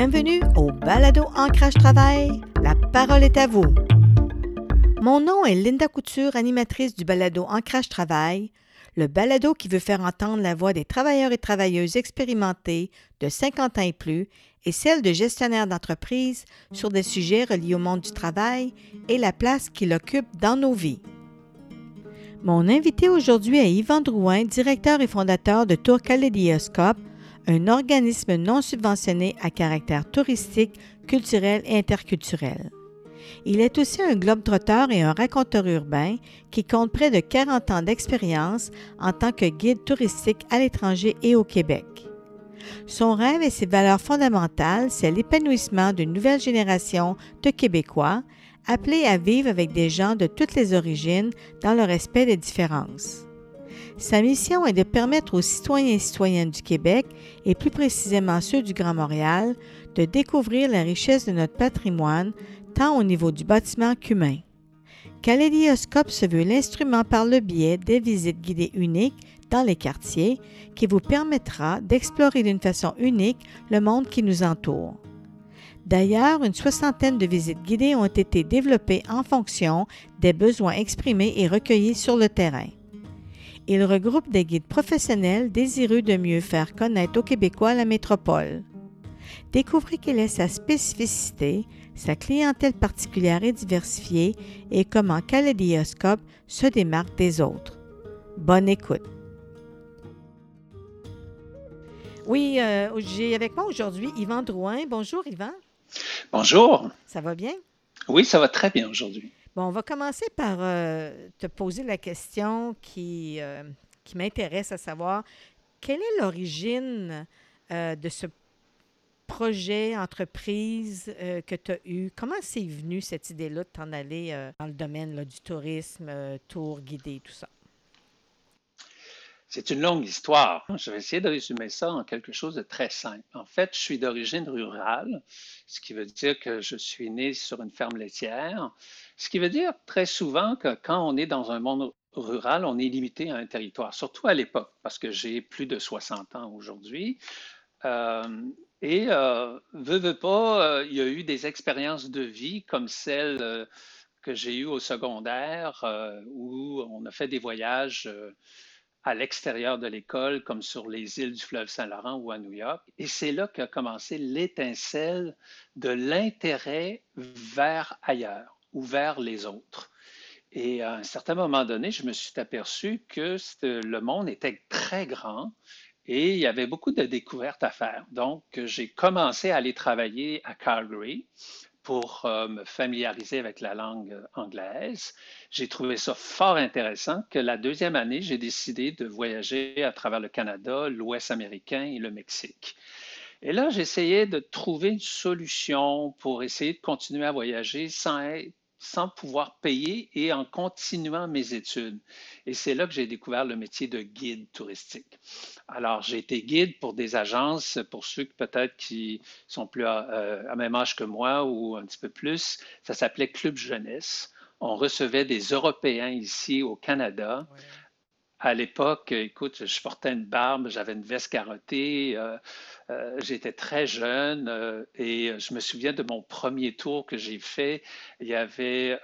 Bienvenue au Balado Ancrage Travail. La parole est à vous. Mon nom est Linda Couture, animatrice du Balado Ancrage Travail, le balado qui veut faire entendre la voix des travailleurs et travailleuses expérimentés de 50 ans et plus et celle de gestionnaires d'entreprises sur des sujets reliés au monde du travail et la place qu'il occupe dans nos vies. Mon invité aujourd'hui est Yvan Drouin, directeur et fondateur de Tour Calédioscope, un organisme non subventionné à caractère touristique, culturel et interculturel. Il est aussi un globe-trotteur et un raconteur urbain qui compte près de 40 ans d'expérience en tant que guide touristique à l'étranger et au Québec. Son rêve et ses valeurs fondamentales, c'est l'épanouissement d'une nouvelle génération de Québécois appelés à vivre avec des gens de toutes les origines dans le respect des différences. Sa mission est de permettre aux citoyens et citoyennes du Québec, et plus précisément ceux du Grand Montréal, de découvrir la richesse de notre patrimoine, tant au niveau du bâtiment qu'humain. Calédioscope se veut l'instrument par le biais des visites guidées uniques dans les quartiers qui vous permettra d'explorer d'une façon unique le monde qui nous entoure. D'ailleurs, une soixantaine de visites guidées ont été développées en fonction des besoins exprimés et recueillis sur le terrain. Il regroupe des guides professionnels désireux de mieux faire connaître aux Québécois la métropole. Découvrez quelle est sa spécificité, sa clientèle particulière et diversifiée et comment Calédioscope se démarque des autres. Bonne écoute. Oui, euh, j'ai avec moi aujourd'hui Yvan Drouin. Bonjour Yvan. Bonjour. Ça va bien? Oui, ça va très bien aujourd'hui. On va commencer par euh, te poser la question qui, euh, qui m'intéresse à savoir quelle est l'origine euh, de ce projet, entreprise que tu as eu? Comment c'est venu cette idée-là de t'en aller dans le domaine du tourisme, tour guidé, tout ça? C'est une longue histoire. Je vais essayer de résumer ça en quelque chose de très simple. En fait, je suis d'origine rurale, ce qui veut dire que je suis né sur une ferme laitière, ce qui veut dire très souvent que quand on est dans un monde rural, on est limité à un territoire, surtout à l'époque, parce que j'ai plus de 60 ans aujourd'hui. Euh, et euh, veut, veut pas, euh, il y a eu des expériences de vie comme celles euh, que j'ai eues au secondaire, où on a fait des voyages à l'extérieur de l'école, comme sur les îles du fleuve Saint-Laurent ou à New York. Et c'est là qu'a commencé l'étincelle de l'intérêt vers ailleurs ou vers les autres. Et à un certain moment donné, je me suis aperçu que le monde était très grand et il y avait beaucoup de découvertes à faire. Donc, j'ai commencé à aller travailler à Calgary pour euh, me familiariser avec la langue anglaise. J'ai trouvé ça fort intéressant que la deuxième année, j'ai décidé de voyager à travers le Canada, l'Ouest américain et le Mexique. Et là, j'essayais de trouver une solution pour essayer de continuer à voyager sans être sans pouvoir payer et en continuant mes études. Et c'est là que j'ai découvert le métier de guide touristique. Alors, j'ai été guide pour des agences, pour ceux peut-être qui sont plus à, à, même âge que moi ou un petit peu plus, ça s'appelait Club Jeunesse. On recevait des Européens ici au Canada. À l'époque, écoute, je portais une barbe, j'avais une veste carottée. Euh, euh, j'étais très jeune euh, et je me souviens de mon premier tour que j'ai fait. Il y avait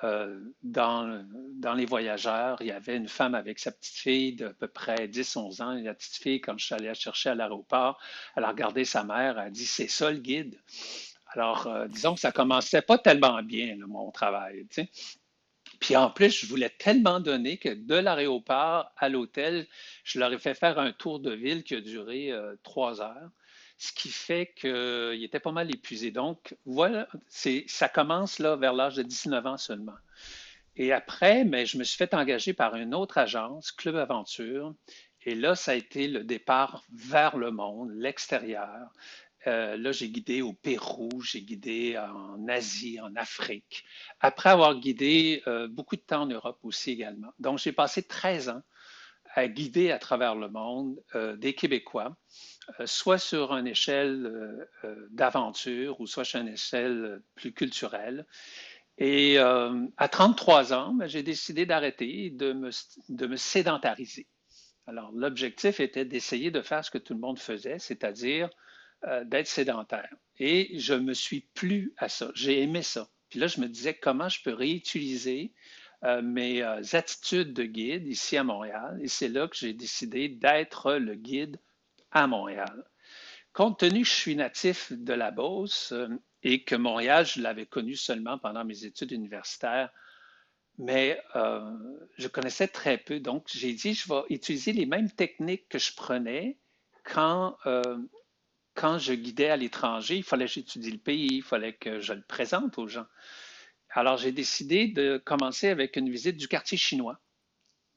dans, dans les voyageurs, il y avait une femme avec sa petite fille d'à peu près 10-11 ans. Et la petite fille, quand je suis allé la chercher à l'aéroport, elle a regardé sa mère, elle a dit C'est ça le guide? Alors, disons que ça commençait pas tellement bien, mon travail. Tu. Puis en plus, je voulais tellement donner que de l'aéroport à l'hôtel, je leur ai fait faire un tour de ville qui a duré trois heures ce qui fait qu'il était pas mal épuisé. Donc, voilà, ça commence vers l'âge de 19 ans seulement. Et après, mais je me suis fait engager par une autre agence, Club Aventure. Et là, ça a été le départ vers le monde, l'extérieur. Euh, là, j'ai guidé au Pérou, j'ai guidé en Asie, en Afrique, après avoir guidé euh, beaucoup de temps en Europe aussi également. Donc, j'ai passé 13 ans à guider à travers le monde euh, des Québécois soit sur une échelle d'aventure ou soit sur une échelle plus culturelle. Et à 33 ans, ben, j'ai décidé d'arrêter de me, de me sédentariser. Alors, l'objectif était d'essayer de faire ce que tout le monde faisait, c'est-à-dire d'être sédentaire. et je me suis plu à ça. J'ai aimé ça. Puis là, je me disais comment je peux réutiliser euh, mes euh, attitudes de guide ici à Montréal? Et c'est là que j'ai décidé d'être le guide à Montréal. Compte tenu que je suis natif de la Beauce euh, et que Montréal, je l'avais connu seulement pendant mes études universitaires, mais je connaissais très peu. Donc, j'ai dit, je vais utiliser les mêmes techniques que je prenais quand, quand je guidais à l'étranger. Il fallait que j'étudie le pays, il fallait que je le présente aux gens. Alors, j'ai décidé de commencer avec une visite du quartier chinois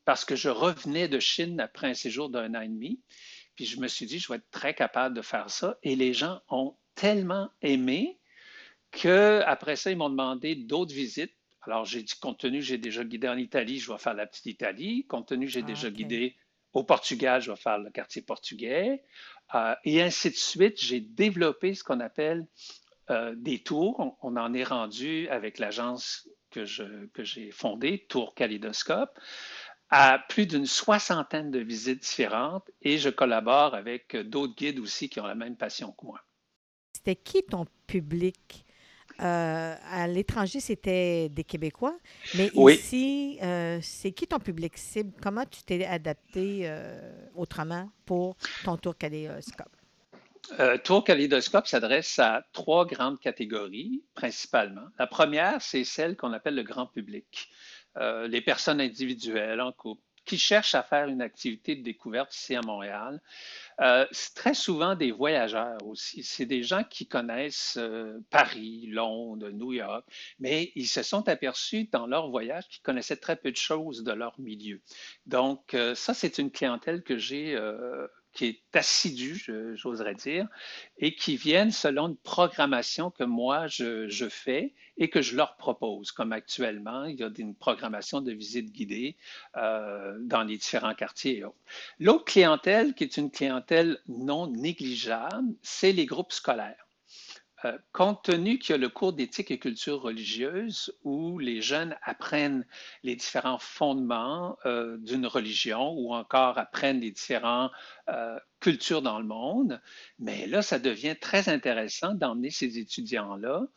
parce que je revenais de Chine après un séjour d'un an et demi. Puis je me suis dit, je vais être très capable de faire ça. Et les gens ont tellement aimé qu'après ça, ils m'ont demandé d'autres visites. Alors, j'ai dit, compte tenu que j'ai déjà guidé en Italie, je vais faire la petite Italie. Compte tenu que j'ai ah, déjà guidé au Portugal, je vais faire le quartier portugais. Euh, et ainsi de suite, j'ai développé ce qu'on appelle euh, des tours. On, en est rendu avec l'agence que, j'ai fondée, Tour Kaleidoscope, à plus d'une soixantaine de visites différentes et je collabore avec d'autres guides aussi qui ont la même passion que moi. C'était qui ton public? Euh, à l'étranger, c'était des Québécois, mais ici, euh, c'est qui ton public cible? Comment tu t'es adapté autrement pour ton tour Kaleidoscope? Euh, Tour Kaleidoscope s'adresse à trois grandes catégories principalement. La première, c'est celle qu'on appelle le grand public, euh, les personnes individuelles en couple qui cherchent à faire une activité de découverte ici à Montréal. Euh, c'est très souvent des voyageurs aussi. C'est des gens qui connaissent Paris, Londres, New York, mais ils se sont aperçus dans leur voyage qu'ils connaissaient très peu de choses de leur milieu. Donc, ça, c'est une clientèle que j'ai qui est assidu, j'oserais dire, et qui viennent selon une programmation que moi je, fais et que je leur propose. Comme actuellement, il y a une programmation de visite guidée euh, dans les différents quartiers. L'autre clientèle, qui est une clientèle non négligeable, c'est les groupes scolaires. Euh, compte tenu qu'il y a le cours d'éthique et culture religieuse où les jeunes apprennent les différents fondements euh, d'une religion ou encore apprennent les différentes euh, cultures dans le monde, mais là, ça devient très intéressant d'emmener ces étudiants-là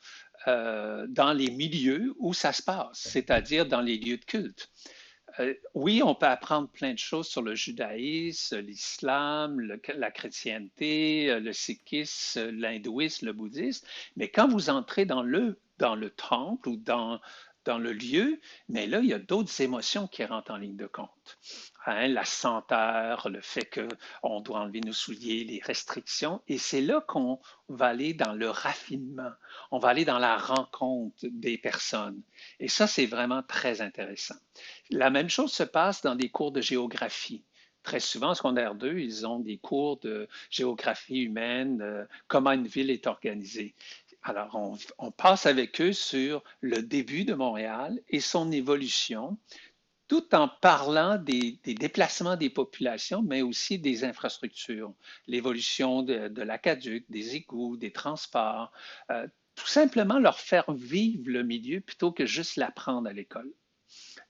dans les milieux où ça se passe, c'est-à-dire dans les lieux de culte. Euh, oui, on peut apprendre plein de choses sur le judaïsme, l'islam, la chrétienté, euh, le sikhisme, l'hindouisme, le bouddhisme, mais quand vous entrez dans le, dans le temple ou dans, dans le lieu, mais là, il y a d'autres émotions qui rentrent en ligne de compte. Hein, la senteur, le fait qu'on doit enlever nos souliers, les restrictions, et c'est là qu'on va aller dans le raffinement, on va aller dans la rencontre des personnes. Et ça, c'est vraiment très intéressant. La même chose se passe dans des cours de géographie. Très souvent, en secondaire 2, ils ont des cours de géographie humaine, euh, comment une ville est organisée. Alors, on, passe avec eux sur le début de Montréal et son évolution, tout en parlant des, déplacements des populations, mais aussi des infrastructures, l'évolution de, de l'aqueduc, des égouts, des transports, euh, tout simplement leur faire vivre le milieu plutôt que juste l'apprendre à l'école.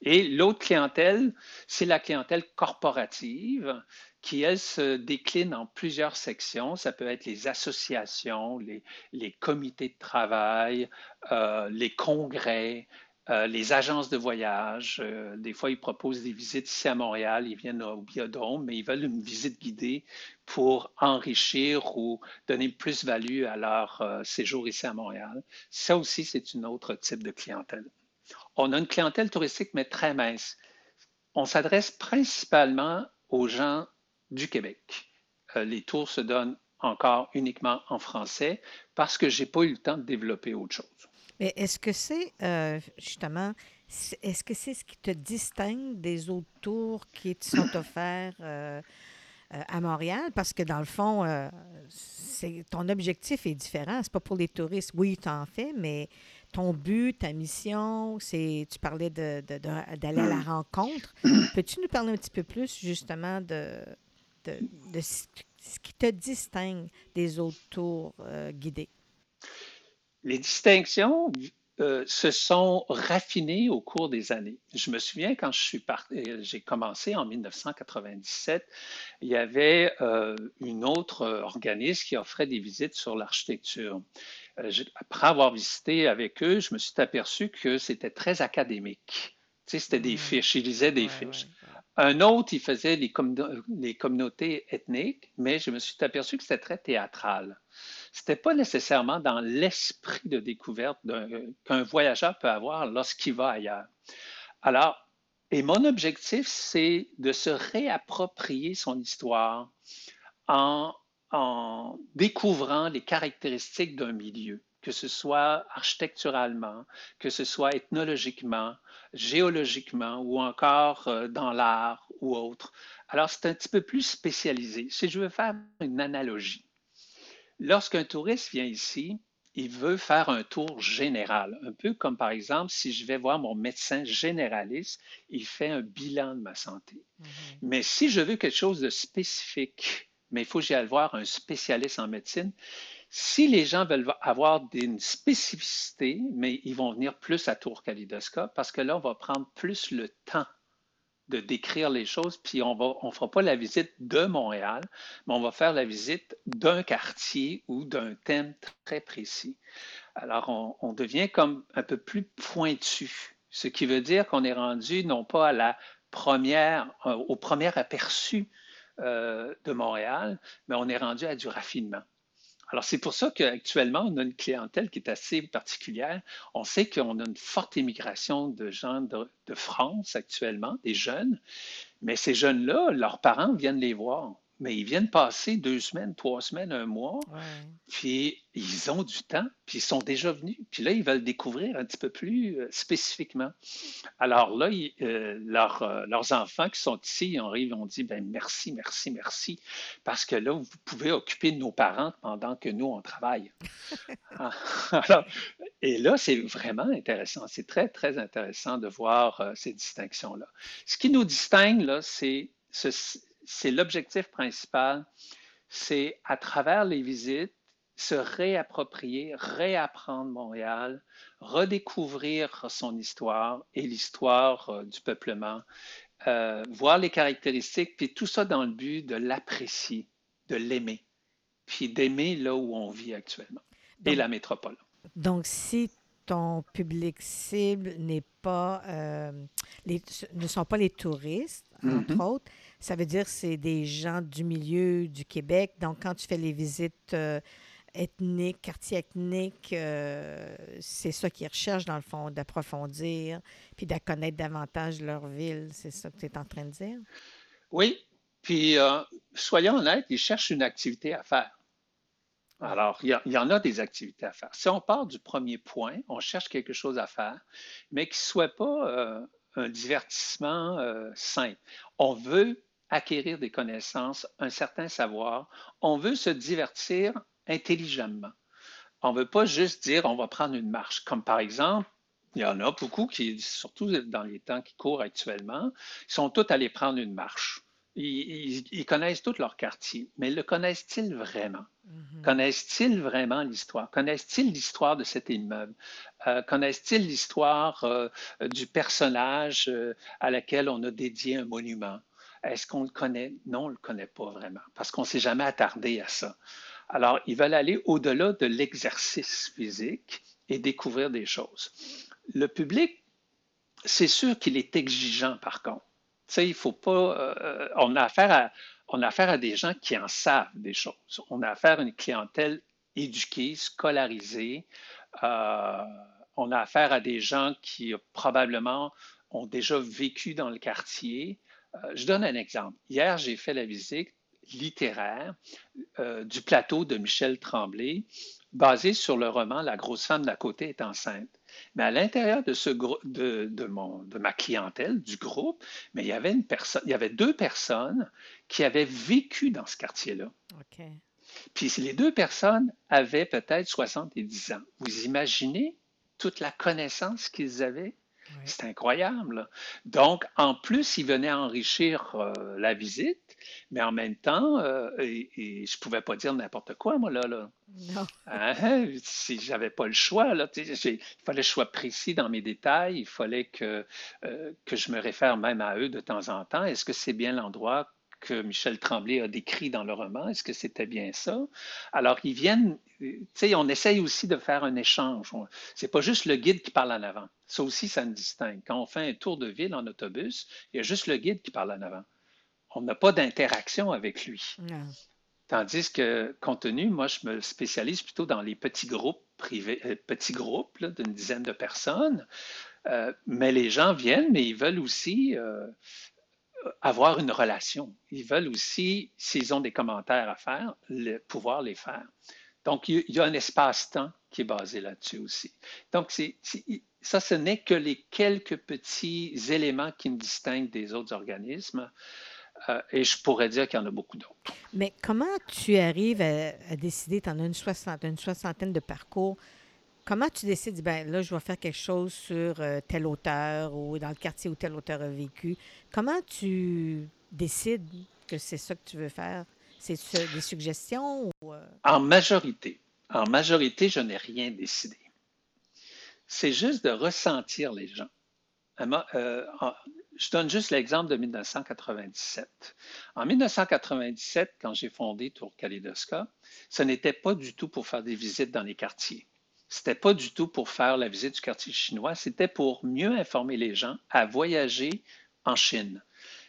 Et l'autre clientèle, c'est la clientèle corporative qui, elle, se décline en plusieurs sections. Ça peut être les associations, les, comités de travail, euh, les congrès, euh, les agences de voyage. Euh, des fois, ils proposent des visites ici à Montréal, ils viennent au Biodôme, mais ils veulent une visite guidée pour enrichir ou donner plus value à leur séjour ici à Montréal. Ça aussi, c'est un autre type de clientèle. On a une clientèle touristique, mais très mince. On s'adresse principalement aux gens du Québec. Euh, les tours se donnent encore uniquement en français parce que je n'ai pas eu le temps de développer autre chose. Mais est-ce que c'est euh, justement, est-ce que c'est ce qui te distingue des autres tours qui te sont offerts euh, à Montréal? Parce que dans le fond, ton objectif est différent. C'est pas pour les touristes. Oui, tu en fais, mais ton but, ta mission, c'est, tu parlais d'aller de, à la rencontre. Peux-tu nous parler un petit peu plus justement de, de, ce qui te distingue des autres tours euh, guidés? Les distinctions euh, se sont raffinés au cours des années. Je me souviens quand je suis parti, euh, j'ai commencé en 1997, il y avait euh, une autre organisme qui offrait des visites sur l'architecture. après avoir visité avec eux, je me suis aperçu que c'était très académique. Tu sais, c'était des mmh. fiches, ils lisaient des fiches. Un autre, il faisait les, communautés ethniques, mais je me suis aperçu que c'était très théâtral n'était pas nécessairement dans l'esprit de découverte qu'un voyageur peut avoir lorsqu'il va ailleurs. Alors, et mon objectif, c'est de se réapproprier son histoire en découvrant les caractéristiques d'un milieu, que ce soit architecturalement, que ce soit ethnologiquement, géologiquement ou encore euh, dans l'art ou autre. Alors, c'est un petit peu plus spécialisé. Si je veux faire une analogie, Lorsqu'un touriste vient ici, il veut faire un tour général, un peu comme par exemple si je vais voir mon médecin généraliste, il fait un bilan de ma santé. Mhm. Mais si je veux quelque chose de spécifique, mais il faut que j'aille voir un spécialiste en médecine, si les gens veulent avoir une spécificité, mais ils vont venir plus à Tour Kalidoscope parce que là, on va prendre plus le temps de décrire les choses, puis on ne fera pas la visite de Montréal, mais on va faire la visite d'un quartier ou d'un thème très précis. Alors, on, on, devient comme un peu plus pointu, ce qui veut dire qu'on est rendu non pas à la première, euh, au premier aperçu euh, de Montréal, mais on est rendu à du raffinement. Alors, c'est pour ça qu'actuellement, on a une clientèle qui est assez particulière. On sait qu'on a une forte immigration de gens de, de France actuellement, des jeunes, mais ces jeunes-là, leurs parents viennent les voir mais ils viennent passer deux semaines, trois semaines, un mois, puis ils ont du temps, puis ils sont déjà venus, puis là, ils veulent découvrir un petit peu plus euh, spécifiquement. Alors là, euh, euh, leurs enfants qui sont ici, ils arrivent, on dit, ben merci, merci, merci, parce que là, vous pouvez occuper nos parents pendant que nous, on travaille. Ah, alors, et là, c'est vraiment intéressant, c'est très, très intéressant de voir ces distinctions-là. Ce qui nous distingue, là, c'est ce, c'est l'objectif principal, c'est à travers les visites, se réapproprier, réapprendre Montréal, redécouvrir son histoire et l'histoire euh, du peuplement, euh, voir les caractéristiques, puis tout ça dans le but de l'apprécier, de l'aimer, puis d'aimer là où on vit actuellement, et la métropole. Donc, si ton public cible n'est pas, euh, ne sont pas les touristes, entre mm-hmm. autres, ça veut dire que c'est des gens du milieu du Québec. Donc, quand tu fais les visites euh, ethniques, quartiers ethniques, euh, c'est ça qu'ils recherchent, dans le fond, d'approfondir, puis de connaître davantage leur ville. C'est ça que tu es en train de dire? Oui. Puis, euh, soyons honnêtes, ils cherchent une activité à faire. Alors, il y, en a des activités à faire. Si on part du premier point, on cherche quelque chose à faire, mais qui ne soit pas un divertissement simple. On veut acquérir des connaissances, un certain savoir. On veut se divertir intelligemment. On ne veut pas juste dire on va prendre une marche. Comme par exemple, il y en a beaucoup qui, surtout dans les temps qui courent actuellement, sont tous allés prendre une marche. Ils, connaissent tout leur quartier, mais le connaissent-ils vraiment? Mm-hmm. Connaissent-ils vraiment l'histoire? Connaissent-ils l'histoire de cet immeuble? Euh, connaissent-ils l'histoire euh, du personnage euh, à laquelle on a dédié un monument? Est-ce qu'on le connaît? Non, on ne le connaît pas vraiment parce qu'on ne s'est jamais attardé à ça. Alors, ils veulent aller au-delà de l'exercice physique et découvrir des choses. Le public, c'est sûr qu'il est exigeant par contre. Tu sais, il faut pas. Euh, on, a affaire à, des gens qui en savent des choses. On a affaire à une clientèle éduquée, scolarisée. Euh, on a affaire à des gens qui probablement ont déjà vécu dans le quartier, je donne un exemple. Hier, j'ai fait la visite littéraire euh, du plateau de Michel Tremblay, basé sur le roman La grosse femme d'à côté est enceinte. Mais à l'intérieur de, ce de, de, mon, de ma clientèle, du groupe, mais il y avait une personne, il y avait deux personnes qui avaient vécu dans ce quartier-là. Puis les deux personnes avaient peut-être 70 ans. Vous imaginez toute la connaissance qu'ils avaient C'est incroyable. Donc, en plus, il venait enrichir euh, la visite, mais en même temps, euh, et, et je pouvais pas dire n'importe quoi, moi, là. là. Non. Hein? Si j'avais pas le choix, là, il fallait que je sois précis dans mes détails, il fallait que, euh, que je me réfère même à eux de temps en temps. Est-ce que c'est bien l'endroit que Michel Tremblay a décrit dans le roman. Est-ce que c'était bien ça? Alors, ils viennent, tu sais, on essaye aussi de faire un échange. C'est pas juste le guide qui parle en avant. Ça aussi, ça me distingue. Quand on fait un tour de ville en autobus, il y a juste le guide qui parle en avant. On n'a pas d'interaction avec lui. Non. Tandis que, compte tenu, moi, je me spécialise plutôt dans les petits groupes privés, euh, petits groupes d'une dizaine de personnes. Euh, mais les gens viennent, mais ils veulent aussi euh, avoir une relation. Ils veulent aussi, s'ils ont des commentaires à faire, pouvoir les faire. Donc, il y a un espace-temps qui est basé là-dessus aussi. Donc, ça, ce n'est que les quelques petits éléments qui me distinguent des autres organismes. Euh, et je pourrais dire qu'il y en a beaucoup d'autres. Mais comment tu arrives à, à décider, tu en as une soixantaine de parcours, comment tu décides, ben là, je vais faire quelque chose sur euh, tel auteur ou dans le quartier où tel auteur a vécu? Comment tu décides que c'est ça que tu veux faire? C'est des suggestions euh, En majorité, en majorité, je n'ai rien décidé. C'est juste de ressentir les gens. Euh, je donne juste l'exemple de 1997. En 1997, quand j'ai fondé Tour Kaléidoscope, ce n'était pas du tout pour faire des visites dans les quartiers. C'était pas du tout pour faire la visite du quartier chinois, c'était pour mieux informer les gens à voyager en Chine.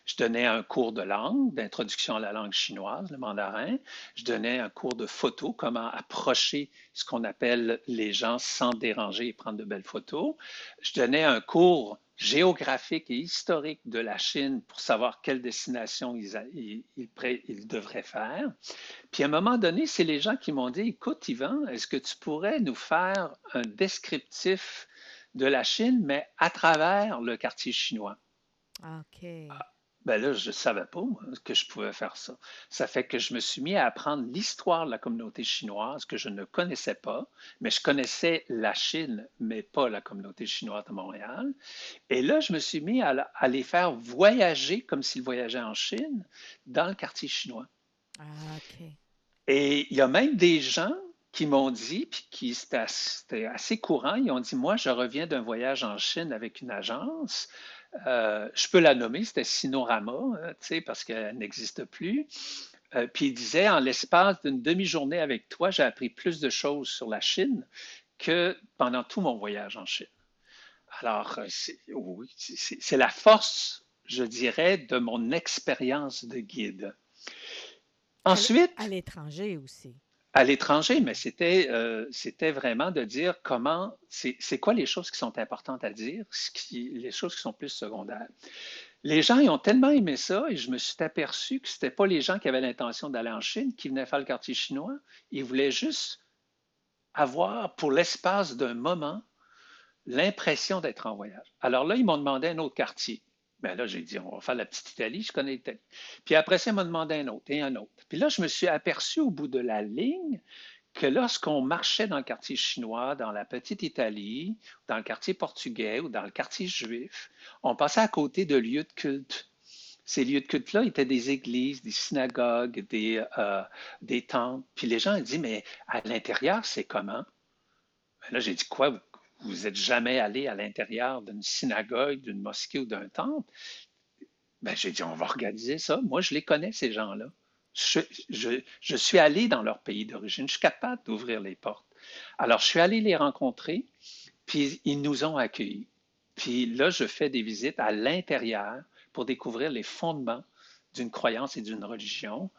Je donnais un cours de langue, d'introduction à la langue chinoise, le mandarin. Je donnais un cours de photo, comment approcher ce qu'on appelle les gens sans déranger et prendre de belles photos. Je donnais un cours géographique et historique de la Chine pour savoir quelle destination ils, a- ils- ils pré- ils devraient faire. Puis à un moment donné, c'est les gens qui m'ont dit, écoute, Yvan, est-ce que tu pourrais nous faire un descriptif de la Chine, mais à travers le quartier chinois? OK. Ben là, je ne savais pas moi, que je pouvais faire ça. Ça fait que je me suis mis à apprendre l'histoire de la communauté chinoise que je ne connaissais pas, mais je connaissais la Chine, mais pas la communauté chinoise de Montréal. Et là, je me suis mis à, les faire voyager comme s'ils voyageaient en Chine dans le quartier chinois. Ah, OK. Et il y a même des gens qui m'ont dit, puis qui c'était assez, c'était assez courant, ils ont dit, moi, je reviens d'un voyage en Chine avec une agence. Euh, je peux la nommer, c'était Sinorama, euh, parce qu'elle n'existe plus. Euh, puis il disait, en l'espace d'une demi-journée avec toi, j'ai appris plus de choses sur la Chine que pendant tout mon voyage en Chine. Alors, euh, c'est, oui, la force, je dirais, de mon expérience de guide. Ensuite, à l'étranger aussi. À l'étranger, mais c'était euh, c'était vraiment de dire comment, c'est quoi les choses qui sont importantes à dire, ce qui, les choses qui sont plus secondaires. Les gens, ils ont tellement aimé ça et je me suis aperçu que c'était pas les gens qui avaient l'intention d'aller en Chine qui venaient faire le quartier chinois. Ils voulaient juste avoir, pour l'espace d'un moment, l'impression d'être en voyage. Alors là, ils m'ont demandé un autre quartier. Ben là, j'ai dit, on va faire la petite Italie, je connais l'Italie. Puis après ça, ils m'ont demandé un autre et un autre. Puis là, je me suis aperçu au bout de la ligne que lorsqu'on marchait dans le quartier chinois, dans la petite Italie, dans le quartier portugais ou dans le quartier juif, on passait à côté de lieux de culte. Ces lieux de culte-là étaient des églises, des synagogues, des, euh, des temples. Puis les gens ont dit, mais à l'intérieur, c'est comment? Ben là, j'ai dit, quoi? Vous vous êtes jamais allé à l'intérieur d'une synagogue, d'une mosquée ou d'un temple? Ben, j'ai dit, on va organiser ça. Moi, je les connais, ces gens-là. Je- je suis allé dans leur pays d'origine. Je suis capable d'ouvrir les portes. Alors, je suis allé les rencontrer, puis ils nous ont accueillis. Puis là, je fais des visites à l'intérieur pour découvrir les fondements d'une croyance et d'une religion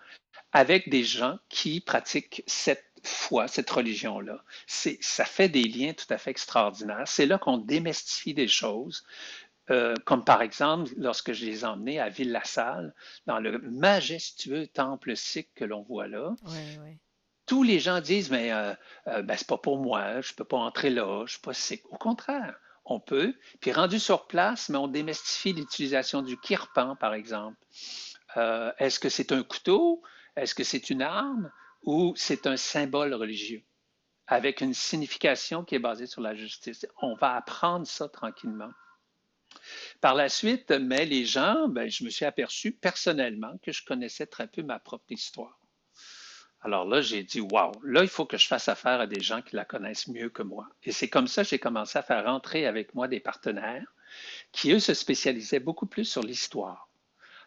avec des gens qui pratiquent cette foi, cette religion-là. Ça fait des liens tout à fait extraordinaires. C'est là qu'on démystifie des choses, euh, comme par exemple lorsque je les ai emmenés à Ville-la-Salle, dans le majestueux temple sikh que l'on voit là. Tous les gens disent, mais euh, euh, ben, c'est pas pour moi, je peux pas entrer là, je suis pas sikh. Au contraire, on peut. Puis rendu sur place, mais on démystifie l'utilisation du kirpan, par exemple. Euh, est-ce que c'est un couteau? Est-ce que c'est une arme? Ou c'est un symbole religieux avec une signification qui est basée sur la justice? On va apprendre ça tranquillement. Par la suite, mais les gens, ben, je me suis aperçu personnellement que je connaissais très peu ma propre histoire. Alors là, j'ai dit, wow, là, il faut que je fasse affaire à des gens qui la connaissent mieux que moi. Et c'est comme ça que j'ai commencé à faire rentrer avec moi des partenaires qui, eux, se spécialisaient beaucoup plus sur l'histoire.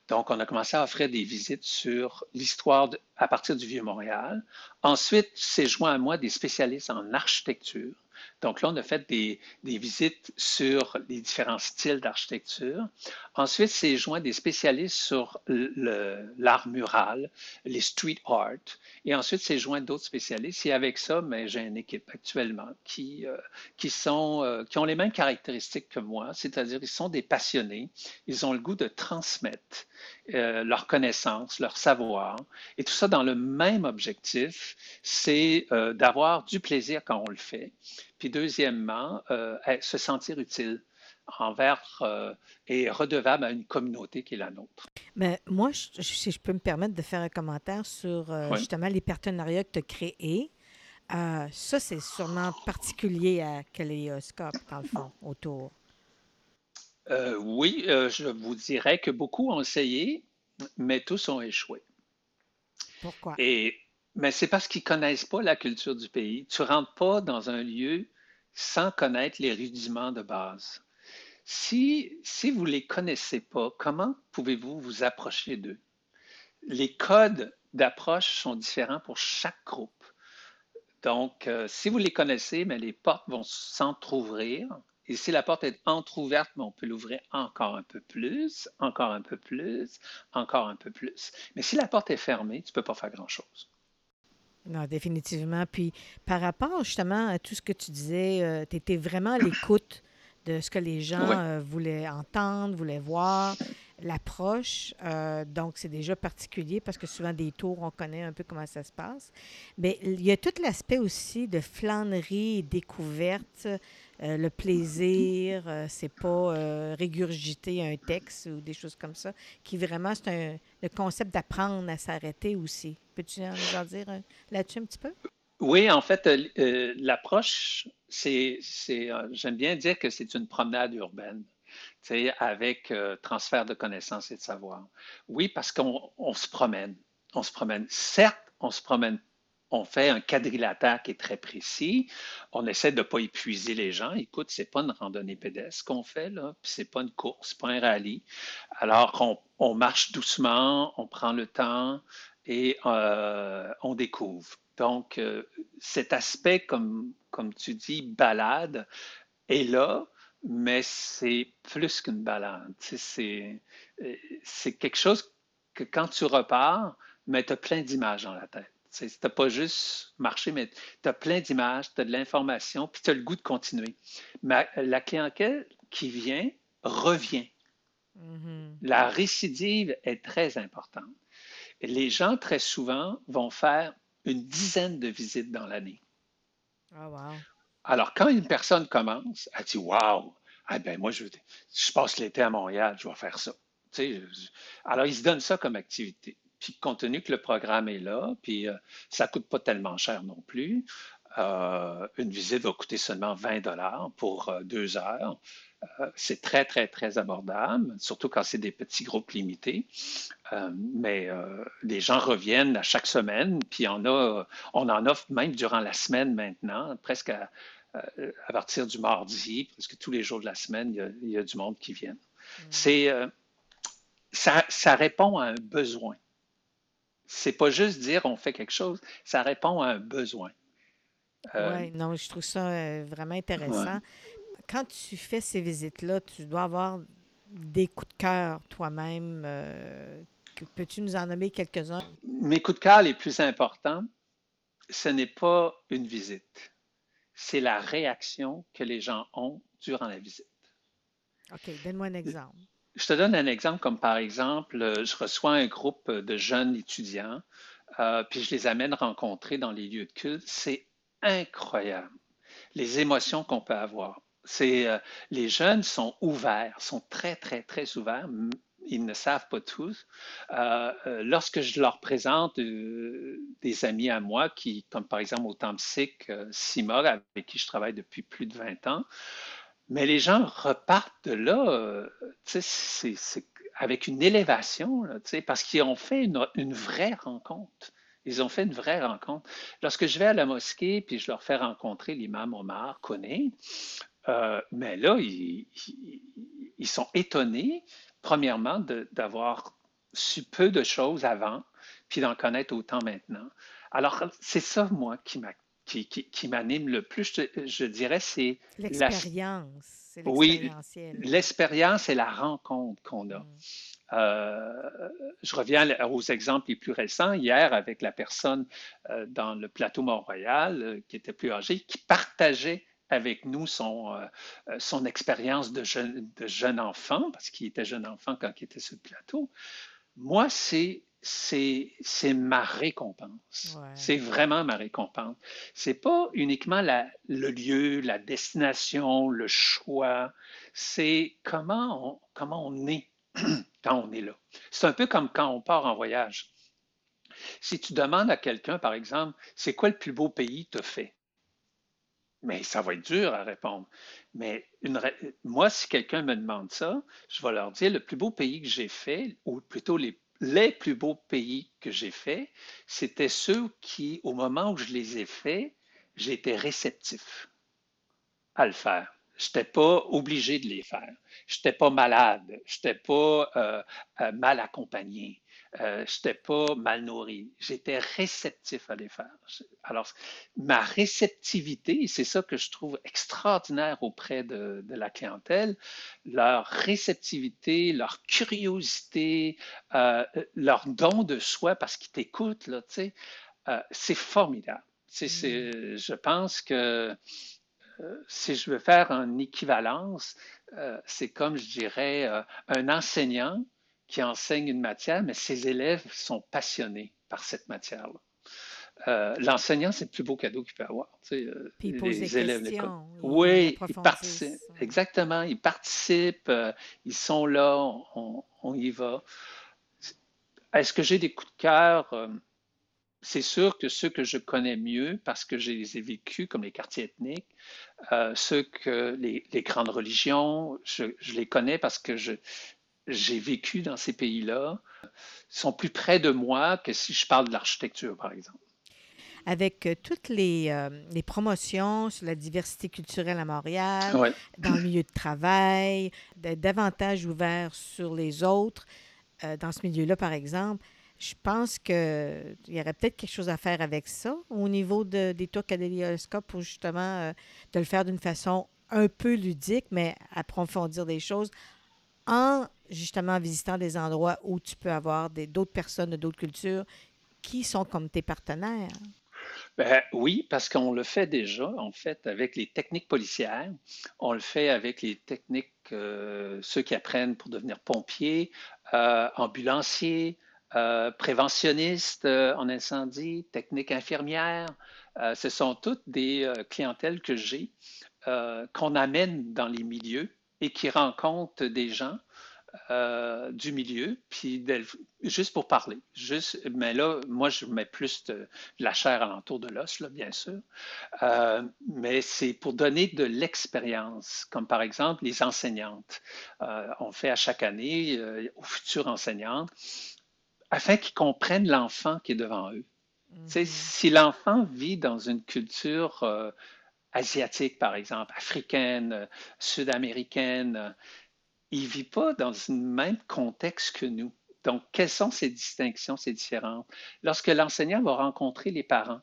Donc, on a commencé à offrir des visites sur l'histoire à partir du Vieux-Montréal. Ensuite, c'est joint à moi des spécialistes en architecture donc là, on a fait des, visites sur les différents styles d'architecture. Ensuite, c'est joint des spécialistes sur l'art mural, les street art. Et ensuite, c'est joint d'autres spécialistes. Et avec ça, mais j'ai une équipe actuellement qui, euh, qui, sont, euh, qui ont les mêmes caractéristiques que moi, c'est-à-dire ils sont des passionnés, ils ont le goût de transmettre euh, leur connaissance, leur savoir, et tout ça dans le même objectif, c'est d'avoir du plaisir quand on le fait, puis deuxièmement, euh, se sentir utile envers euh, et redevable à une communauté qui est la nôtre. Mais moi, si je peux me permettre de faire un commentaire sur euh, justement les partenariats que tu as créés, ça, c'est sûrement particulier à Kaléoscope, dans le fond, autour. oui, je vous dirais que beaucoup ont essayé, mais tous ont échoué. Pourquoi? Et mais c'est parce qu'ils ne connaissent pas la culture du pays. Tu ne rentres pas dans un lieu sans connaître les rudiments de base. Si, si vous ne les connaissez pas, comment pouvez-vous vous approcher d'eux? Les codes d'approche sont différents pour chaque groupe. Donc, euh, si vous les connaissez, mais les portes vont s'entr'ouvrir. Et si la porte est entr'ouverte, on peut l'ouvrir encore un peu plus, encore un peu plus, encore un peu plus. Mais si la porte est fermée, tu ne peux pas faire grand-chose. Non, définitivement. Puis par rapport justement à tout ce que tu disais, euh, tu étais vraiment à l'écoute de ce que les gens euh, voulaient entendre, voulaient voir, l'approche. Euh, donc, c'est déjà particulier parce que souvent, des tours, on connaît un peu comment ça se passe. Mais il y a tout l'aspect aussi de flânerie et découverte. Le plaisir, c'est pas régurgiter un texte ou des choses comme ça, qui vraiment, c'est le concept d'apprendre à s'arrêter aussi. Peux-tu en dire là-dessus un petit peu? Oui, en fait, euh, euh, l'approche, c'est, euh, j'aime bien dire que c'est une promenade urbaine, avec transfert de connaissances et de savoir. Oui, parce qu'on se promène, on se promène. Certes, on se promène on fait un quadrilatère qui est très précis. On essaie de ne pas épuiser les gens. Écoute, ce n'est pas une randonnée pédestre qu'on fait, là, puis c'est pas une course, pas un rallye. Alors, on, marche doucement, on prend le temps, et euh, on découvre. Donc, euh, cet aspect, comme, tu dis, balade, est là, mais c'est plus qu'une balade. C'est, c'est quelque chose que quand tu repars, mais tu as plein d'images dans la tête. Tu n'as pas juste marché, mais tu as plein d'images, tu as de l'information, puis tu as le goût de continuer. Mais la clientèle qui vient revient. Mm-hmm. La récidive est très importante les gens, très souvent, vont faire une dizaine de visites dans l'année. Oh, wow. Alors, quand une personne commence, elle dit Wow, ah ben moi, je, je passe l'été à Montréal, je vais faire ça. alors, ils se donnent ça comme activité. Puis, compte tenu que le programme est là, puis euh, ça ne coûte pas tellement cher non plus, euh, une visite va coûter seulement 20 dollars pour euh, deux heures. C'est très, très, très abordable, surtout quand c'est des petits groupes limités. Mais les gens reviennent à chaque semaine, puis on, a, on en offre même durant la semaine maintenant, presque à, partir du mardi, presque tous les jours de la semaine, il y a, du monde qui vient. Mm. C'est, ça, ça répond à un besoin. C'est pas juste dire on fait quelque chose, ça répond à un besoin. oui, non, je trouve ça vraiment intéressant quand tu fais ces visites-là, tu dois avoir des coups de cœur toi-même. Euh, peux-tu nous en nommer quelques-uns? Mes coups de cœur les plus importants, ce n'est pas une visite. C'est la réaction que les gens ont durant la visite. OK, donne-moi un exemple. Je te donne un exemple comme par exemple, je reçois un groupe de jeunes étudiants, euh, puis je les amène rencontrer dans les lieux de culte. C'est incroyable, les émotions qu'on peut avoir euh, les jeunes sont ouverts, sont très, très, très ouverts. Ils ne savent pas tous. Euh, euh, lorsque je leur présente des amis à moi, qui, comme par exemple au Tempsic, Sima, avec qui je travaille depuis plus de 20 ans, Mais les gens repartent de là, euh, c'est avec une élévation, parce qu'ils ont fait une, vraie rencontre. Ils ont fait une vraie rencontre. Lorsque je vais à la mosquée, puis je leur fais rencontrer l'imam Omar Koné, euh, mais là, ils, sont étonnés, premièrement, d'avoir su peu de choses avant, puis d'en connaître autant maintenant. Alors, c'est ça, moi, qui m'a qui, qui, m'anime le plus, je, je dirais, c'est l'expérience. Oui, l'expérience et la rencontre qu'on a. Mm. Euh, je reviens aux exemples les plus récents. Hier, avec la personne euh, dans le plateau Mont-Royal euh, qui était plus âgée, qui partageait avec nous son, son expérience de jeune, de jeune enfant, parce qu'il était jeune enfant quand il était sur le plateau. Moi, c'est c'est ma récompense. C'est vraiment ma récompense. C'est pas uniquement la, le lieu, la destination, le choix. C'est comment on, comment on est quand on est là. C'est un peu comme quand on part en voyage. Si tu demandes à quelqu'un, par exemple, c'est quoi le plus beau pays que tu as fait? Mais ça va être dur à répondre. Mais une, moi, si quelqu'un me demande ça, je vais leur dire le plus beau pays que j'ai fait, ou plutôt les les plus beaux pays que j'ai faits, c'était ceux qui, au moment où je les ai faits, j'étais réceptif à le faire. Je n'étais pas obligé de les faire. Je n'étais pas malade. Je n'étais pas euh, euh, mal accompagné. Euh, je n'étais pas mal nourri. J'étais réceptif à les faire. Alors, ma réceptivité, c'est ça que je trouve extraordinaire auprès de, la clientèle, leur réceptivité, leur curiosité, euh, leur don de soi parce qu'ils t'écoutent, là, tu sais, euh, c'est formidable. Mm. je pense que si je veux faire une équivalence, c'est comme je dirais un enseignant qui enseigne une matière, mais ses élèves sont passionnés par cette matière-là. Euh, l'enseignant, c'est le plus beau cadeau qu'il peut avoir. Tu euh, Puis pose les des élèves questions. Oui, ils participent. Exactement. Ils participent, euh, ils sont là, on, y va. Est-ce que j'ai des coups de cœur? c'est sûr que ceux que je connais mieux, parce que je les ai vécus, comme les quartiers ethniques, ceux que les, grandes religions, je, je, les connais parce que je, j'ai vécu dans ces pays-là sont plus près de moi que si je parle de l'architecture, par exemple. Avec euh, toutes les, euh, les, promotions sur la diversité culturelle à Montréal, dans le milieu de travail, d'être davantage ouvert sur les autres, euh, dans ce milieu-là, par exemple, je pense qu'il y aurait peut-être quelque chose à faire avec ça au niveau de, des tours cadélioscopes pour justement de le faire d'une façon un peu ludique, mais approfondir des choses en justement visitant des endroits où tu peux avoir d'autres personnes de d'autres cultures qui sont comme tes partenaires? Ben, oui, parce qu'on le fait déjà, en fait, avec les techniques policières. On le fait avec les techniques, euh, ceux qui apprennent pour devenir pompiers, euh, ambulanciers, euh, préventionnistes en incendie, techniques infirmières. ce sont toutes des clientèles que j'ai, qu'on amène dans les milieux et qui rencontrent des gens euh, du milieu, puis juste pour parler. Juste, mais là, moi, je mets plus de, la chair alentour de l'os, bien sûr. Euh, mais c'est pour donner de l'expérience, comme par exemple les enseignantes. Euh, on fait à chaque année aux futures enseignantes, afin qu'ils comprennent l'enfant qui est devant eux. Mm-hmm. Si l'enfant vit dans une culture asiatique, par exemple, africaine, sud-américaine, il ne vit pas dans le même contexte que nous. Donc, quelles sont ces distinctions, ces différences? Lorsque l'enseignant va rencontrer les parents,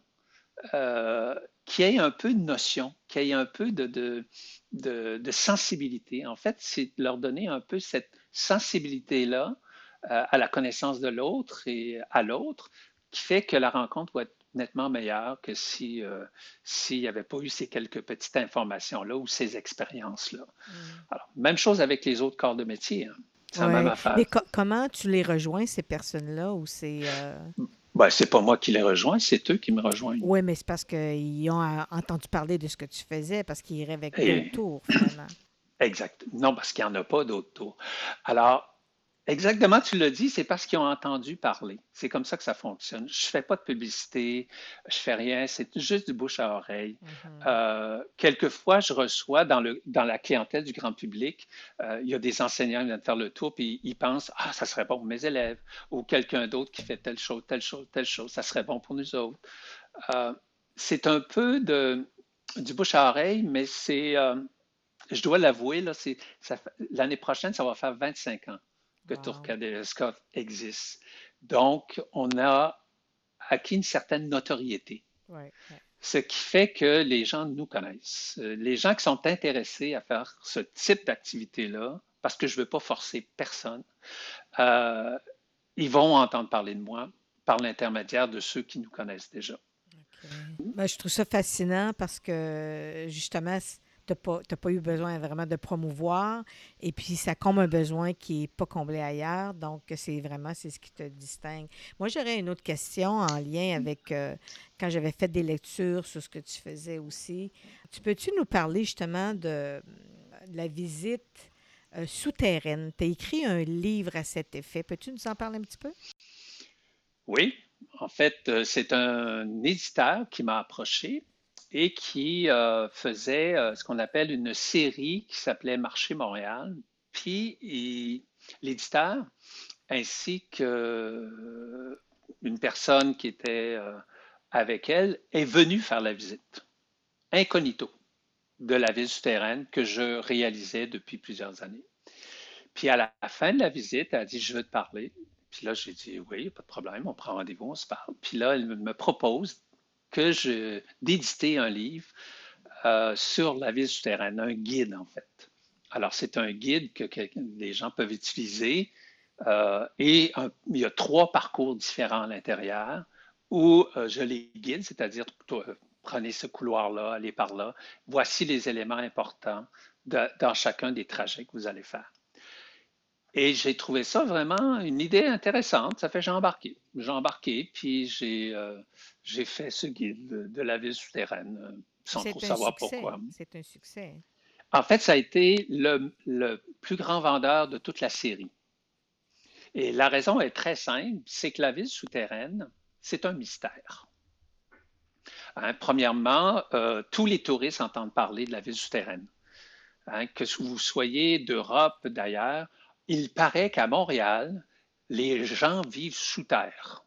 euh, qui ait un peu de notion, qui ait un peu de, sensibilité. En fait, c'est leur donner un peu cette sensibilité-là euh, à la connaissance de l'autre et à l'autre, qui fait que la rencontre va être nettement meilleur que si euh, s'il n'y avait pas eu ces quelques petites informations-là ou ces expériences-là. Mm. Alors, même chose avec les autres corps de métier. Hein. C'est la même affaire. Mais comment tu les rejoins, ces personnes-là, ou c'est... Euh... Ben, c'est pas moi qui les rejoins, c'est eux qui me rejoignent. Oui, mais c'est parce qu'ils ont euh, entendu parler de ce que tu faisais, parce qu'ils rêvaient avec d'autres tours, finalement. Exact. Non, parce qu'il n'y en a pas d'autres tours. Alors, Exactement, tu l'as dit, c'est parce qu'ils ont entendu parler. C'est comme ça que ça fonctionne. Je fais pas de publicité, je fais rien, c'est juste du bouche à oreille. Mhm. Euh, quelquefois, je reçois dans, le, dans la clientèle du grand public, euh, il y a des enseignants qui viennent faire le tour, puis ils pensent, ah, ça serait bon pour mes élèves, ou quelqu'un d'autre qui fait telle chose, telle chose, telle chose, ça serait bon pour nous autres. Euh, c'est un peu de, du bouche à oreille, mais c'est, je dois l'avouer, l'année prochaine, ça va faire 25 ans que Wow. Tourcadérescope existe. Donc, on a acquis une certaine notoriété, Ouais, ouais. ce qui fait que les gens nous connaissent. Euh, Les gens qui sont intéressés à faire ce type d'activité-là, parce que je ne veux pas forcer personne, euh, ils vont entendre parler de moi par l'intermédiaire de ceux qui nous connaissent déjà. Ben, je trouve ça fascinant parce que justement, tu n'as pas, pas eu besoin vraiment de promouvoir et puis ça comble un besoin qui n'est pas comblé ailleurs. Donc, c'est vraiment c'est ce qui te distingue. Moi, j'aurais une autre question en lien avec euh, quand j'avais fait des lectures sur ce que tu faisais aussi. Tu peux-tu nous parler justement de, de la visite euh, souterraine? Tu as écrit un livre à cet effet. Peux-tu nous en parler un petit peu? Oui, en fait, euh, c'est un éditeur qui m'a approché et qui euh, faisait euh, ce qu'on appelle une série qui s'appelait Marché Montréal. Puis l'éditeur, ainsi que euh, une personne qui était avec elle, est venue faire la visite, incognito, de la ville souterraine que je réalisais depuis plusieurs années. Puis à la fin de la visite, elle a dit, je veux te parler. Puis là, j'ai dit, oui, pas de problème, on prend rendez-vous, on se parle. Puis là, elle me propose que je d'éditer un livre euh, sur la ville souterraine, un guide en fait. Alors, c'est un guide que, les gens peuvent utiliser euh, et il y a trois parcours différents à l'intérieur où euh, je les guide, c'est-à-dire prenez ce couloir-là, allez par là. Voici les éléments importants dans chacun des trajets que vous allez faire. Et j'ai trouvé ça vraiment une idée intéressante. Ça fait j'ai embarqué. J'ai embarqué, puis j'ai euh, j'ai fait ce guide de, de la ville souterraine euh, sans trop savoir succès. pourquoi. C'est un succès. En fait, ça a été le, le plus grand vendeur de toute la série. Et la raison est très simple, c'est que la ville souterraine, c'est un mystère. Hein, premièrement, euh, tous les touristes entendent parler de la ville souterraine. Hein, que vous soyez d'Europe, d'ailleurs, il paraît qu'à Montréal, les gens vivent sous terre.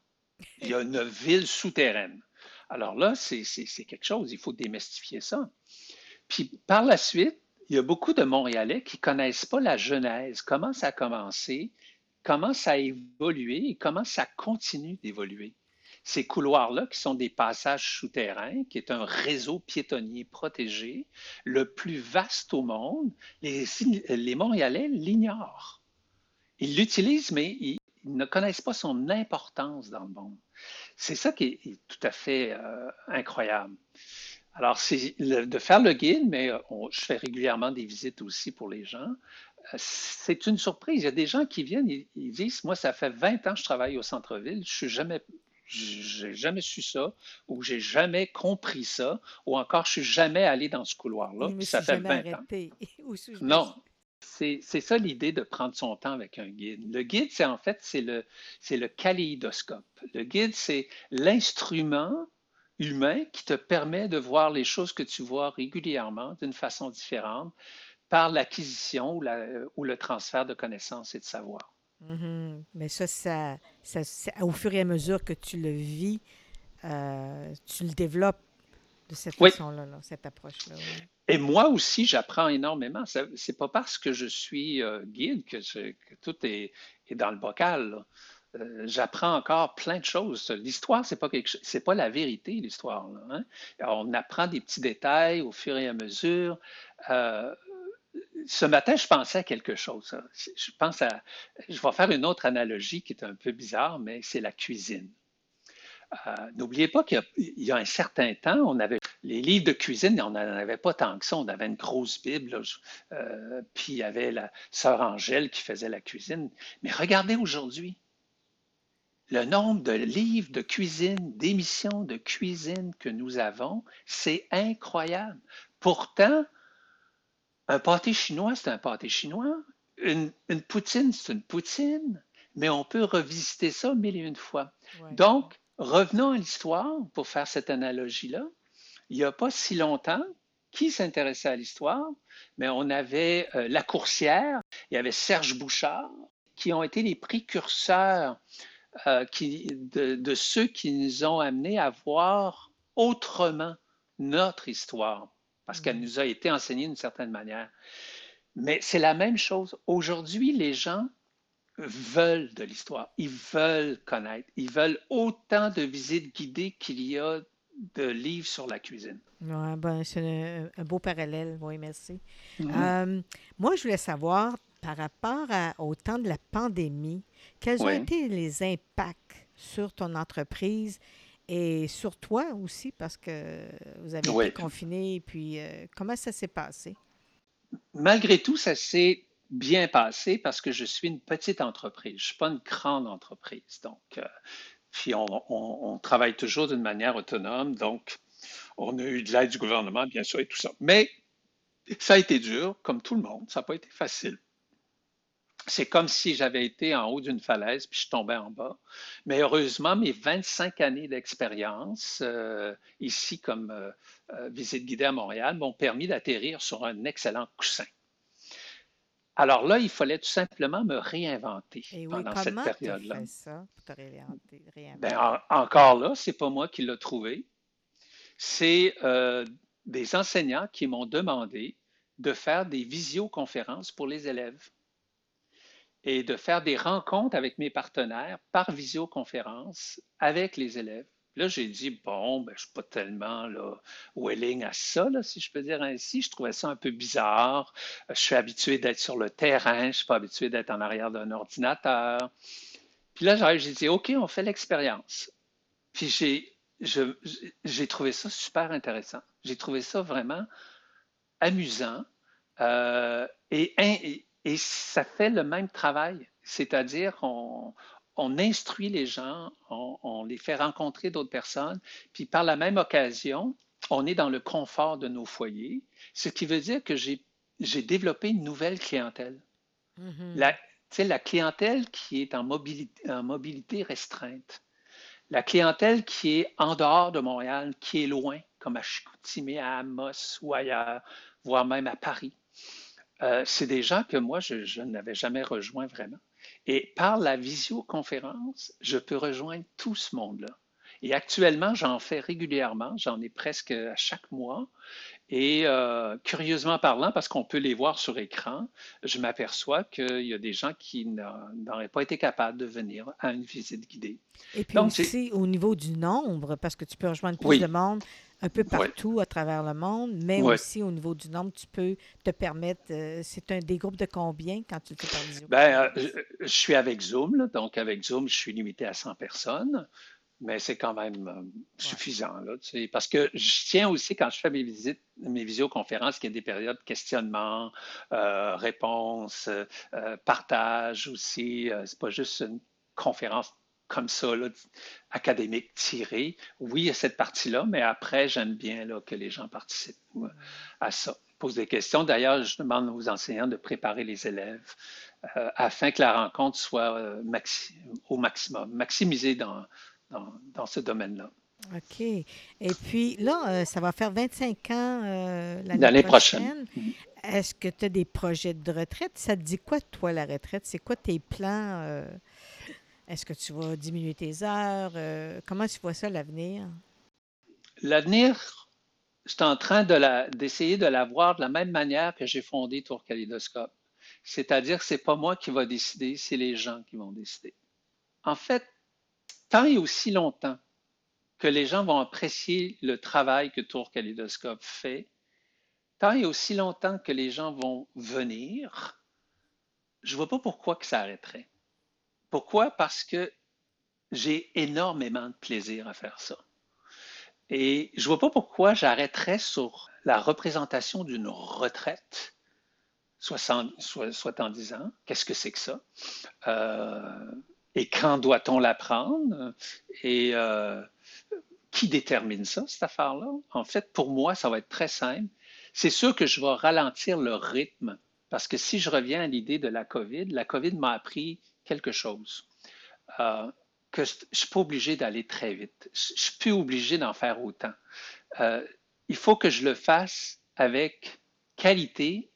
Il y a une ville souterraine. Alors là, c'est quelque chose, il faut démystifier ça. Puis par la suite, il y a beaucoup de Montréalais qui ne connaissent pas la genèse, comment ça a commencé, comment ça a évolué et comment ça continue d'évoluer. Ces couloirs-là, qui sont des passages souterrains, qui est un réseau piétonnier protégé, le plus vaste au monde, les, les Montréalais l'ignorent. Ils l'utilisent, mais ils, ils ne connaissent pas son importance dans le monde. C'est ça qui est, est tout à fait euh, incroyable. Alors, c'est de faire le guide, mais euh, on- je fais régulièrement des visites aussi pour les gens. Euh, C'est une surprise. Il y a des gens qui viennent, ils, ils disent, moi, ça fait 20 ans que je travaille au centre-ville, je suis jamais, j'ai jamais su ça, ou j'ai jamais compris ça, ou encore je suis jamais allé dans ce couloir-là, ça fait jamais 20 ans. arrêtée. Ou Non, c'est ça l'idée de prendre son temps avec un guide. Le guide, c'est en fait, c'est le, le kaléidoscope. Le guide, c'est l'instrument humain qui te permet de voir les choses que tu vois régulièrement d'une façon différente par l'acquisition ou, la- ou le transfert de connaissances et de savoir. Mhm. Mais ça, ça, ça- au fur et à mesure que tu le vis, euh, tu le développes de cette Oui, façon-là, là, cette approche-là. oui. Et moi aussi, j'apprends énormément. Ça- C'est pas parce que je suis euh, guide que, tout est, dans le bocal. Euh, j'apprends encore plein de choses. L'histoire, c'est pas quelque, cho- c'est pas la vérité, l'histoire. hein. On apprend des petits détails au fur et à mesure. Euh, ce matin, je pensais à quelque chose. Je pense à, je vais faire une autre analogie qui est un peu bizarre, mais c'est la cuisine. N'oubliez pas qu'il y, y a un certain temps, on avait les livres de cuisine, on n'en avait pas tant que ça. On avait une grosse Bible, là, euh, puis il y avait la sœur Angèle qui faisait la cuisine. Mais regardez aujourd'hui, le nombre de livres de cuisine, d'émissions de cuisine que nous avons, c'est incroyable. Pourtant, un pâté chinois, c'est un pâté chinois. une, poutine, c'est une poutine, mais on peut revisiter ça mille et une fois. Donc, revenons à l'histoire pour faire cette analogie-là. Il n'y a pas si longtemps, qui s'intéressait à l'histoire? Mais on avait euh, La Coursière, il y avait Serge Bouchard, qui ont été les précurseurs euh, de, ceux qui nous ont amenés à voir autrement notre histoire, parce qu'elle mm. nous a été enseignée d'une certaine manière. Mais c'est la même chose. Aujourd'hui, les gens veulent de l'histoire, ils veulent connaître, ils veulent autant de visites guidées qu'il y a de livres sur la cuisine. Ouais, ben, c'est un, beau parallèle, oui, merci. Euh, moi, je voulais savoir, par rapport au temps de la pandémie, quels ont été les impacts sur ton entreprise et sur toi aussi, parce que vous avez été confiné, puis euh, comment ça s'est passé? Malgré tout, ça s'est bien passé parce que je suis une petite entreprise. Je ne suis pas une grande entreprise. Donc, euh, puis on, travaille toujours d'une manière autonome. Donc, on a eu de l'aide du gouvernement, bien sûr, et tout ça. Mais ça a été dur, comme tout le monde. Ça n'a pas été facile c'est comme si j'avais été en haut d'une falaise puis je tombais en bas. Mais heureusement, mes 25 années d'expérience euh, ici comme euh, euh, visite guidée à Montréal m'ont permis d'atterrir sur un excellent coussin. Alors là, il fallait tout simplement me réinventer pendant cette période-là. Ben, encore là, c'est pas moi qui l'ai trouvé. C'est des enseignants qui m'ont demandé de faire des visioconférences pour les élèves et de faire des rencontres avec mes partenaires par visioconférence avec les élèves. Là, j'ai dit, bon, ben, je ne suis pas tellement willing à ça, si je peux dire ainsi. Je trouvais ça un peu bizarre. Je suis habitué d'être sur le terrain, je ne suis pas habitué d'être en arrière d'un ordinateur. Puis là, j'ai dit, OK, on fait l'expérience. Puis j'ai, j'ai trouvé ça super intéressant. J'ai trouvé ça vraiment amusant euh, et, et, et ça fait le même travail, c'est-à-dire qu'on on instruit les gens, on, les fait rencontrer d'autres personnes, puis par la même occasion, on est dans le confort de nos foyers, ce qui veut dire que j'ai développé une nouvelle clientèle. Mm-hmm. La, la clientèle qui est en mobilité, en mobilité restreinte. La clientèle qui est en dehors de Montréal, qui est loin, comme à Chicoutimi, à Amos ou ailleurs, voire même à Paris. Euh, c'est des gens que moi, je, n'avais jamais rejoint vraiment. Et par la visioconférence, je peux rejoindre tout ce monde-là. Et actuellement, j'en fais régulièrement, j'en ai presque à chaque mois. Et euh, curieusement parlant, parce qu'on peut les voir sur écran, je m'aperçois qu'il y a des gens qui n'auraient pas été capables de venir à une visite guidée. Et puis aussi au niveau du nombre, parce que tu peux rejoindre plus de monde, un peu partout à travers le monde, mais aussi au niveau du nombre, tu peux te permettre. Euh, c'est un des groupes de combien quand tu fais par visio? Ben, euh, je, suis avec Zoom, donc avec Zoom, je suis limité à 100 personnes, mais c'est quand même euh, suffisant. Là, parce que je tiens aussi, quand je fais mes visites, mes visioconférences, qu'il y a des périodes questionnement, réponse, partage aussi. c'est pas juste une conférence comme ça, académique tiré. Oui, il y a cette partie-là, mais après, j'aime bien là, que les gens participent à ça. Posent des questions. D'ailleurs, je demande aux enseignants de préparer les élèves euh, afin que la rencontre soit euh, au maximum, maximisée dans, dans, ce domaine-là. OK. Et puis là, euh, ça va faire 25 ans l'année prochaine. prochaine. Est-ce que tu as des projets de retraite? Ça te dit quoi, toi, la retraite? C'est quoi tes plans? Est-ce que tu vas diminuer tes heures? Euh, comment tu vois ça, l'avenir? L'avenir, je suis en train d'essayer de, la voir de la même manière que j'ai fondé Tour Kaléidoscope. C'est-à-dire que ce n'est pas moi qui va décider, c'est les gens qui vont décider. En fait, tant et aussi longtemps que les gens vont apprécier le travail que Tour Kaléidoscope fait, tant et aussi longtemps que les gens vont venir, je ne vois pas pourquoi que ça arrêterait. Pourquoi? Parce que j'ai énormément de plaisir à faire ça. Et je vois pas pourquoi j'arrêterais sur la représentation d'une retraite, 60, 70 ans. Qu'est-ce que c'est que ça? Euh, et quand doit-on la prendre? Et euh, qui détermine ça, cette affaire-là? En fait, pour moi, ça va être très simple. C'est sûr que je vais ralentir le rythme Parce que si je reviens à l'idée de la COVID, la COVID m'a appris quelque chose. Euh, que je ne suis pas obligé d'aller très vite. Je ne suis plus obligé d'en faire autant. Euh, il faut que je le fasse avec qualité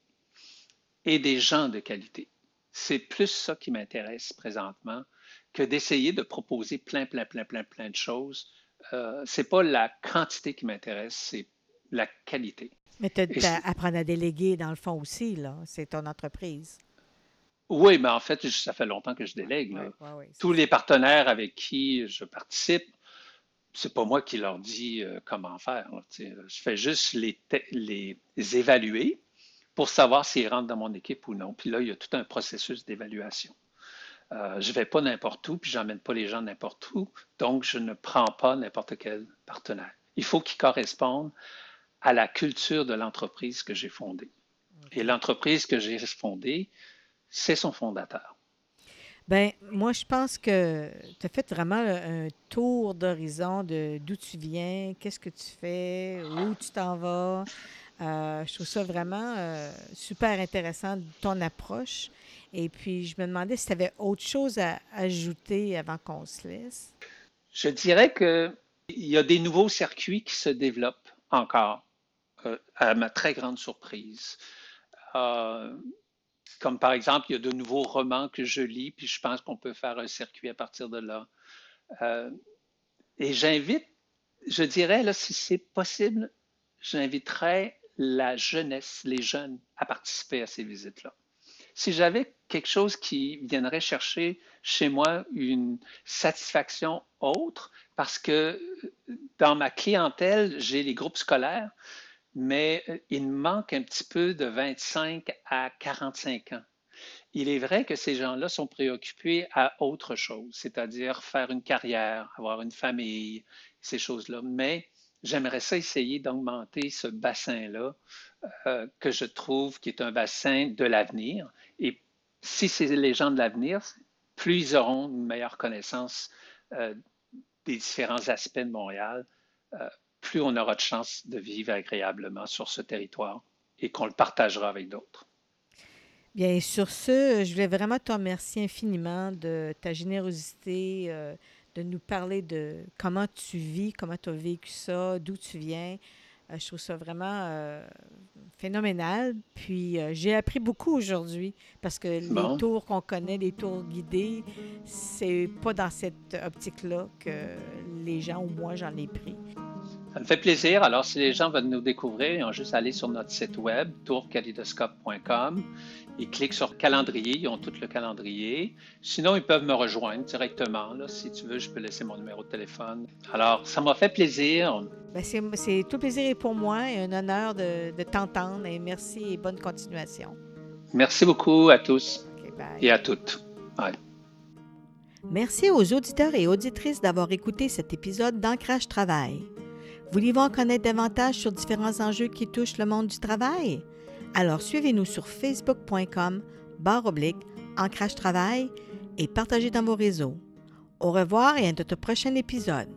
et des gens de qualité. C'est plus ça qui m'intéresse présentement que d'essayer de proposer plein, plein, plein, plein, plein de choses. Euh, Ce n'est pas la quantité qui m'intéresse, c'est la qualité. Mais tu as apprendre à déléguer dans le fond aussi, là. C'est ton entreprise. Oui, mais en fait, ça fait longtemps que je délègue. Tous les partenaires avec qui je participe, c'est pas moi qui leur dis euh, comment faire. je fais juste les, les évaluer pour savoir s'ils rentrent dans mon équipe ou non. Puis là, il y a tout un processus d'évaluation. Euh, je ne vais pas n'importe où, puis je n'emmène pas les gens n'importe où, donc je ne prends pas n'importe quel partenaire. Il faut qu'ils correspondent à la culture de l'entreprise que j'ai fondée. Et l'entreprise que j'ai fondée, c'est son fondateur. Ben, moi, je pense que tu as fait vraiment un tour d'horizon de d'où tu viens, qu'est-ce que tu fais, où tu t'en vas. Euh, je trouve ça vraiment euh, super intéressant, ton approche. Et puis, je me demandais si tu avais autre chose à ajouter avant qu'on se laisse. Je dirais qu'il y a des nouveaux circuits qui se développent encore, euh, à ma très grande surprise. Comme par exemple, il y a de nouveaux romans que je lis, puis je pense qu'on peut faire un circuit à partir de là. et j'invite, je dirais, là, si c'est possible, j'inviterais la jeunesse, les jeunes, à participer à ces visites-là. Si j'avais quelque chose qui viendrait chercher chez moi une satisfaction autre, parce que dans ma clientèle, j'ai les groupes scolaires, mais il me manque un petit peu de 25 à 45 ans. Il est vrai que ces gens-là sont préoccupés à autre chose, c'est-à-dire faire une carrière, avoir une famille, ces choses-là. Mais j'aimerais ça essayer d'augmenter ce bassin-là euh, que je trouve qui est un bassin de l'avenir. Et si c'est les gens de l'avenir, plus ils auront une meilleure connaissance euh, des différents aspects de Montréal, euh, plus on aura de chances de vivre agréablement sur ce territoire et qu'on le partagera avec d'autres. Bien, sur ce, je voulais vraiment te remercier infiniment de ta générosité de nous parler de comment tu vis, comment tu as vécu ça, d'où tu viens. Euh, je trouve ça vraiment euh, phénoménal. Puis euh, j'ai appris beaucoup aujourd'hui parce que les tours qu'on connaît, les tours guidés, c'est pas dans cette optique-là que les gens ou moi j'en ai pris. Ça me fait plaisir. Alors, si les gens veulent nous découvrir, ils ont juste à aller sur notre site web, tourkalidoscope.com. Ils cliquent sur calendrier, ils ont tout le calendrier. Sinon, ils peuvent me rejoindre directement. Là, si tu veux, je peux laisser mon numéro de téléphone. Alors, ça m'a fait plaisir. Ben, c'est tout plaisir pour moi et un honneur de, t'entendre. Et merci et bonne continuation. Merci beaucoup à tous et à toutes. Merci aux auditeurs et auditrices d'avoir écouté cet épisode d'Ancrage Travail. Voulez-vous en connaître davantage sur différents enjeux qui touchent le monde du travail? Alors suivez-nous sur facebook.com barre oblique ancrage travail et partagez dans vos réseaux. Au revoir et à notre prochain épisode.